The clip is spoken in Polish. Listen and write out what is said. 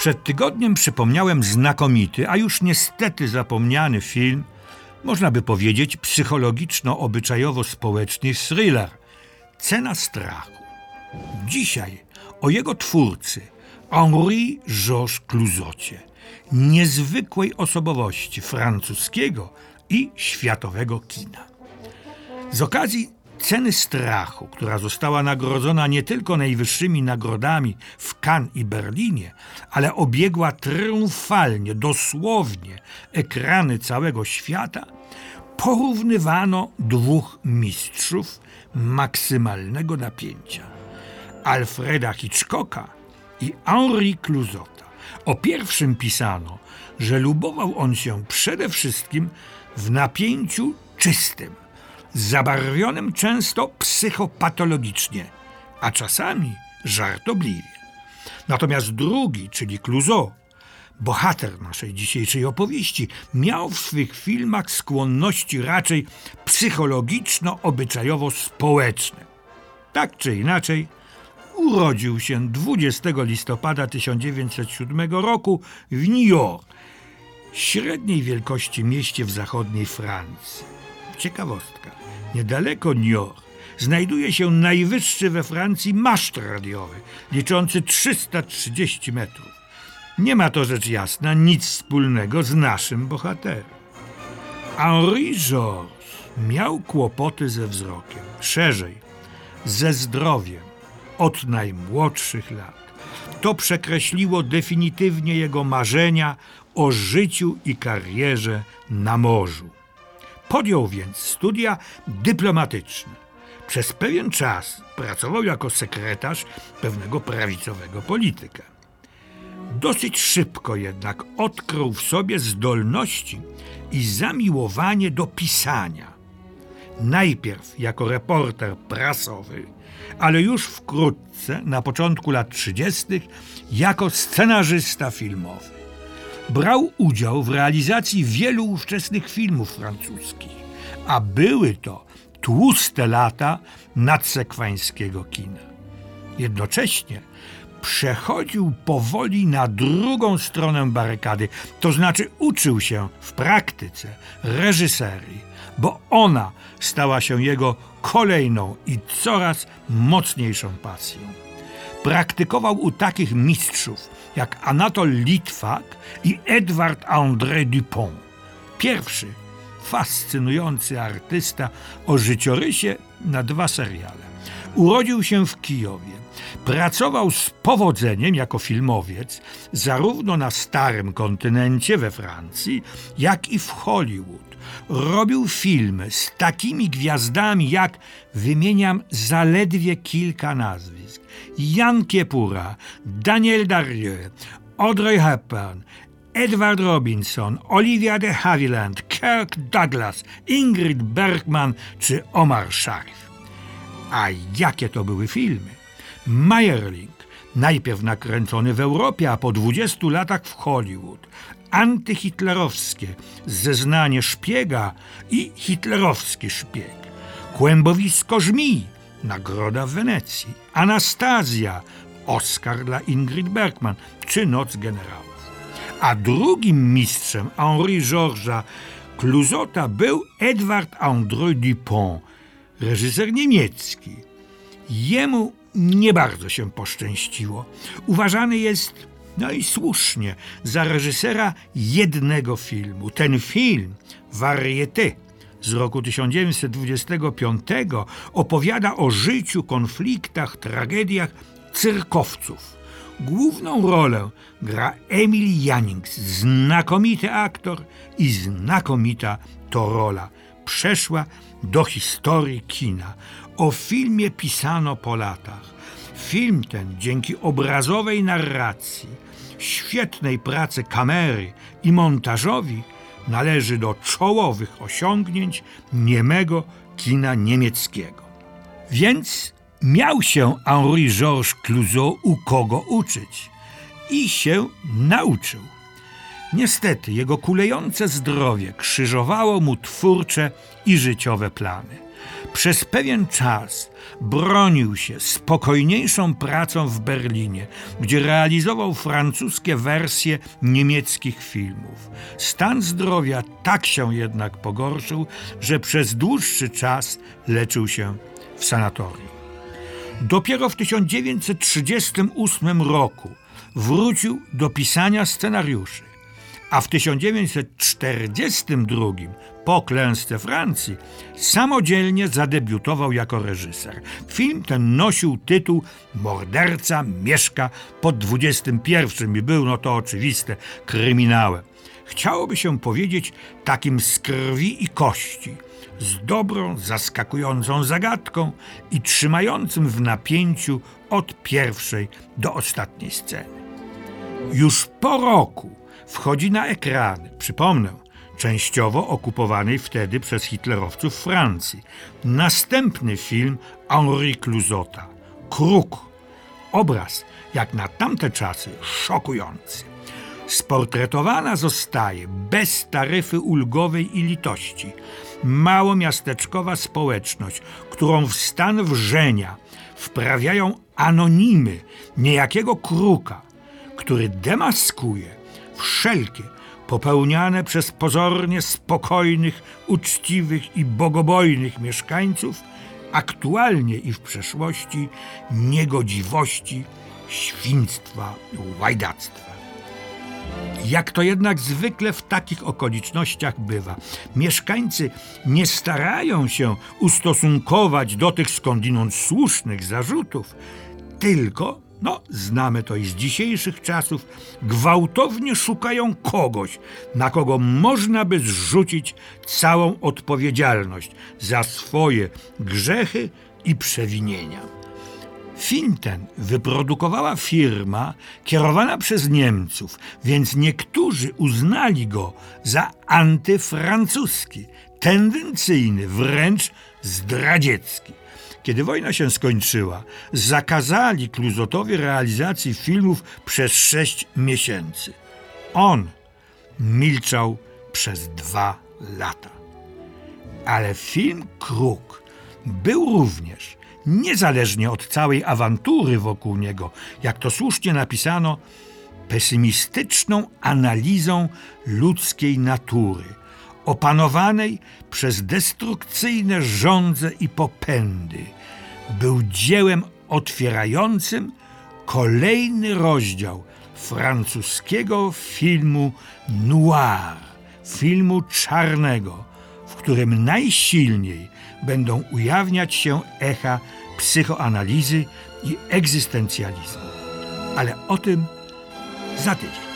Przed tygodniem przypomniałem znakomity, a już niestety zapomniany film, można by powiedzieć psychologiczno-obyczajowo-społeczny thriller Cena strachu. Dzisiaj o jego twórcy Henri Georges Clouzocie, niezwykłej osobowości francuskiego i światowego kina. Z okazji Ceny strachu, która została nagrodzona nie tylko najwyższymi nagrodami w Cannes i Berlinie, ale obiegła triumfalnie, dosłownie ekrany całego świata, porównywano dwóch mistrzów maksymalnego napięcia: Alfreda Hitchcocka i Henri Clouzota. O pierwszym pisano, że lubował on się przede wszystkim w napięciu czystym zabarwionym często psychopatologicznie, a czasami żartobliwie. Natomiast drugi, czyli Clouseau, bohater naszej dzisiejszej opowieści, miał w swych filmach skłonności raczej psychologiczno-obyczajowo-społeczne. Tak czy inaczej, urodził się 20 listopada 1907 roku w New York, średniej wielkości mieście w zachodniej Francji. Ciekawostka. Niedaleko Niort znajduje się najwyższy we Francji maszt radiowy, liczący 330 metrów. Nie ma to rzecz jasna nic wspólnego z naszym bohaterem. Henri Georges miał kłopoty ze wzrokiem, szerzej, ze zdrowiem od najmłodszych lat. To przekreśliło definitywnie jego marzenia o życiu i karierze na morzu. Podjął więc studia dyplomatyczne. Przez pewien czas pracował jako sekretarz pewnego prawicowego polityka. Dosyć szybko jednak odkrył w sobie zdolności i zamiłowanie do pisania. Najpierw jako reporter prasowy, ale już wkrótce, na początku lat 30., jako scenarzysta filmowy brał udział w realizacji wielu ówczesnych filmów francuskich, a były to tłuste lata nadsekwańskiego kina. Jednocześnie przechodził powoli na drugą stronę barykady, to znaczy uczył się w praktyce reżyserii, bo ona stała się jego kolejną i coraz mocniejszą pasją. Praktykował u takich mistrzów jak Anatol Litwak i Edward André Dupont. Pierwszy fascynujący artysta o życiorysie na dwa seriale. Urodził się w Kijowie. Pracował z powodzeniem jako filmowiec zarówno na starym kontynencie we Francji, jak i w Hollywood. Robił filmy z takimi gwiazdami jak, wymieniam zaledwie kilka nazwisk, Jan Kiepura, Daniel Darieux, Audrey Hepburn, Edward Robinson, Olivia de Havilland, Kirk Douglas, Ingrid Bergman czy Omar Sharif. A jakie to były filmy? Meyerling, najpierw nakręcony w Europie, a po 20 latach w Hollywood. Antyhitlerowskie, zeznanie szpiega i hitlerowski szpieg. Kłębowisko żmi, nagroda w Wenecji. Anastazja, Oscar dla Ingrid Bergman, czy Noc Generałów. A drugim mistrzem Henri Georgesa Clouzota był Edward André Dupont, reżyser niemiecki. Jemu nie bardzo się poszczęściło. Uważany jest, no i słusznie, za reżysera jednego filmu. Ten film, Varieté, z roku 1925 opowiada o życiu, konfliktach, tragediach cyrkowców. Główną rolę gra Emil Jannings, znakomity aktor i znakomita to rola. Przeszła do historii kina. O filmie pisano po latach. Film ten dzięki obrazowej narracji, świetnej pracy kamery i montażowi należy do czołowych osiągnięć niemego kina niemieckiego. Więc miał się Henri Georges Clouzot u kogo uczyć i się nauczył. Niestety jego kulejące zdrowie krzyżowało mu twórcze i życiowe plany. Przez pewien czas bronił się spokojniejszą pracą w Berlinie, gdzie realizował francuskie wersje niemieckich filmów. Stan zdrowia tak się jednak pogorszył, że przez dłuższy czas leczył się w sanatorium. Dopiero w 1938 roku wrócił do pisania scenariuszy, a w 1942 po klęsce Francji samodzielnie zadebiutował jako reżyser. Film ten nosił tytuł Morderca mieszka pod 21 i był, no to oczywiste, kryminałem. Chciałoby się powiedzieć takim z krwi i kości, z dobrą, zaskakującą zagadką i trzymającym w napięciu od pierwszej do ostatniej sceny. Już po roku wchodzi na ekrany, przypomnę, częściowo okupowanej wtedy przez hitlerowców Francji. Następny film Henri Clouzota, Kruk. Obraz, jak na tamte czasy, szokujący. Sportretowana zostaje bez taryfy ulgowej i litości małomiasteczkowa społeczność, którą w stan wrzenia wprawiają anonimy niejakiego kruka, który demaskuje wszelkie popełniane przez pozornie spokojnych, uczciwych i bogobojnych mieszkańców, aktualnie i w przeszłości niegodziwości, świństwa, łajdactwa. Jak to jednak zwykle w takich okolicznościach bywa, mieszkańcy nie starają się ustosunkować do tych skądinąd słusznych zarzutów, tylko no, znamy to i z dzisiejszych czasów, gwałtownie szukają kogoś, na kogo można by zrzucić całą odpowiedzialność za swoje grzechy i przewinienia. Film ten wyprodukowała firma kierowana przez Niemców, więc niektórzy uznali go za antyfrancuski, tendencyjny, wręcz zdradziecki. Kiedy wojna się skończyła, zakazali Kluzotowi realizacji filmów przez sześć miesięcy. On milczał przez dwa lata. Ale film Kruk był również, niezależnie od całej awantury wokół niego, jak to słusznie napisano, pesymistyczną analizą ludzkiej natury – opanowanej przez destrukcyjne żądze i popędy, był dziełem otwierającym kolejny rozdział francuskiego filmu noir, filmu czarnego, w którym najsilniej będą ujawniać się echa psychoanalizy i egzystencjalizmu. Ale o tym za tydzień.